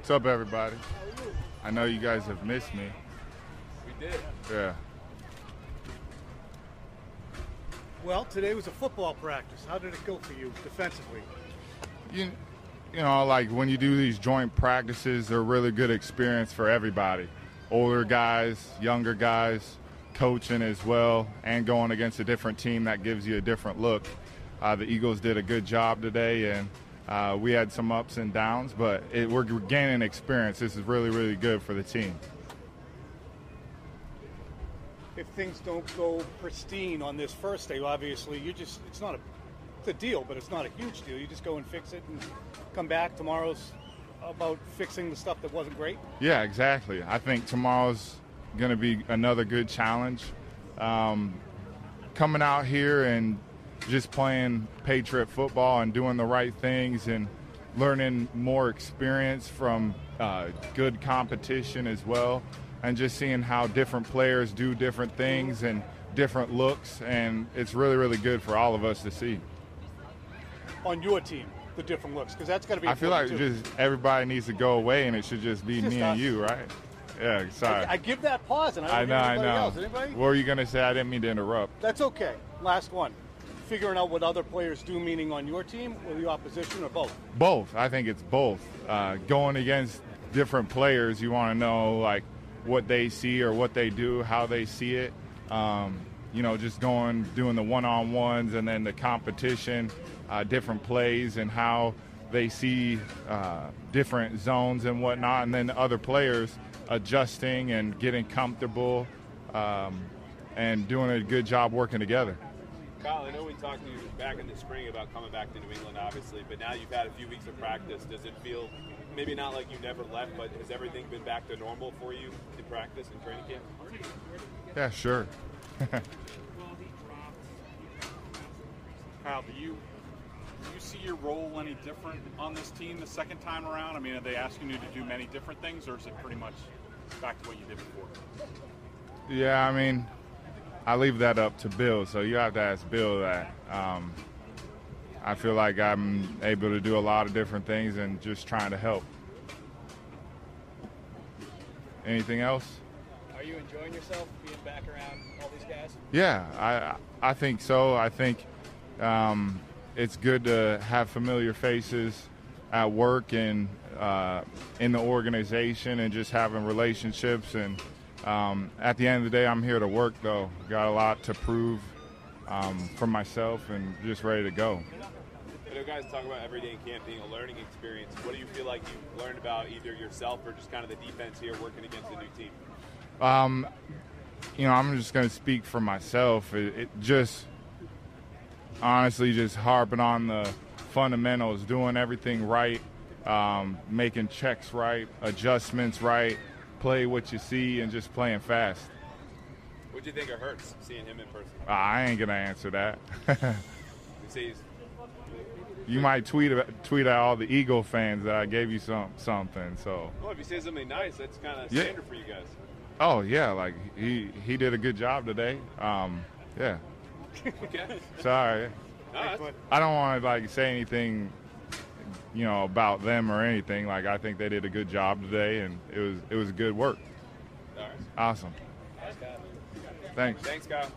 What's up, everybody? I know you guys have missed me. We did. Yeah. Well, today was a football practice. How did it go for you defensively? You, you know, like when you do these joint practices, they're really good experience for everybody. Older guys, younger guys, coaching as well, and going against a different team that gives you a different look. Uh, the Eagles did a good job today, and uh, we had some ups and downs, but it, we're gaining experience. This is really, really good for the team. If things don't go pristine on this first day, obviously you just it's not a it's a deal, but it's not a huge deal. You just go and fix it and come back. Tomorrow's about fixing the stuff that wasn't great. Yeah, exactly. I think tomorrow's going to be another good challenge. Um, coming out here and just playing Patriot football and doing the right things and learning more experience from uh, good competition as well, and just seeing how different players do different things and different looks, and it's really, really good for all of us to see. On your team, the different looks, because that's got to be. I feel like too. just everybody needs to go away, and it should just be just me and you, right? Yeah, sorry. I, I give that pause, and I I don't know, I know. else. Anybody? What were you gonna say? I didn't mean to interrupt. That's okay. Last one. Figuring out what other players do, meaning on your team or the opposition, or both. Both. I think it's both. Uh, going against different players, you want to know like what they see or what they do, how they see it. Um, you know, just going doing the one-on-ones and then the competition, uh, different plays and how they see uh, different zones and whatnot, and then the other players adjusting and getting comfortable um, and doing a good job working together. Kyle, I know we talked to you back in the spring about coming back to New England, obviously, but now you've had a few weeks of practice. Does it feel maybe not like you never left, but has everything been back to normal for you in practice and training camp? Yeah, sure. Kyle, do you do you see your role any different on this team the second time around? I mean, are they asking you to do many different things, or is it pretty much back to what you did before? Yeah, I mean, I leave that up to Bill, so you have to ask Bill that. Um, I feel like I'm able to do a lot of different things and just trying to help. Anything else? Are you enjoying yourself being back around all these guys? Yeah, I I think so. I think um, it's good to have familiar faces at work and uh, in the organization and just having relationships. And um, at the end of the day, I'm here to work though. Got a lot to prove um, for myself and just ready to go. I know guys talk about every day in camp being a learning experience. What do you feel like you've learned about either yourself or just kind of the defense here working against a new team? Um, you know, I'm just going to speak for myself. It, it just honestly just harping on the fundamentals, doing everything right, um, making checks right, adjustments right, play what you see, and just playing fast. What do you think it hurts seeing him in person? I ain't gonna answer that. You say you might tweet tweet at all the Eagle fans that I gave you some something. So, well, if he says something nice, that's kind of Yeah. standard for you guys. oh yeah, like he he did a good job today. Um, yeah. Okay. Sorry. No, I don't want to like say anything, you know, about them or anything. Like I think they did a good job today, and it was it was good work. right. Awesome. Thanks. Thanks, Kyle.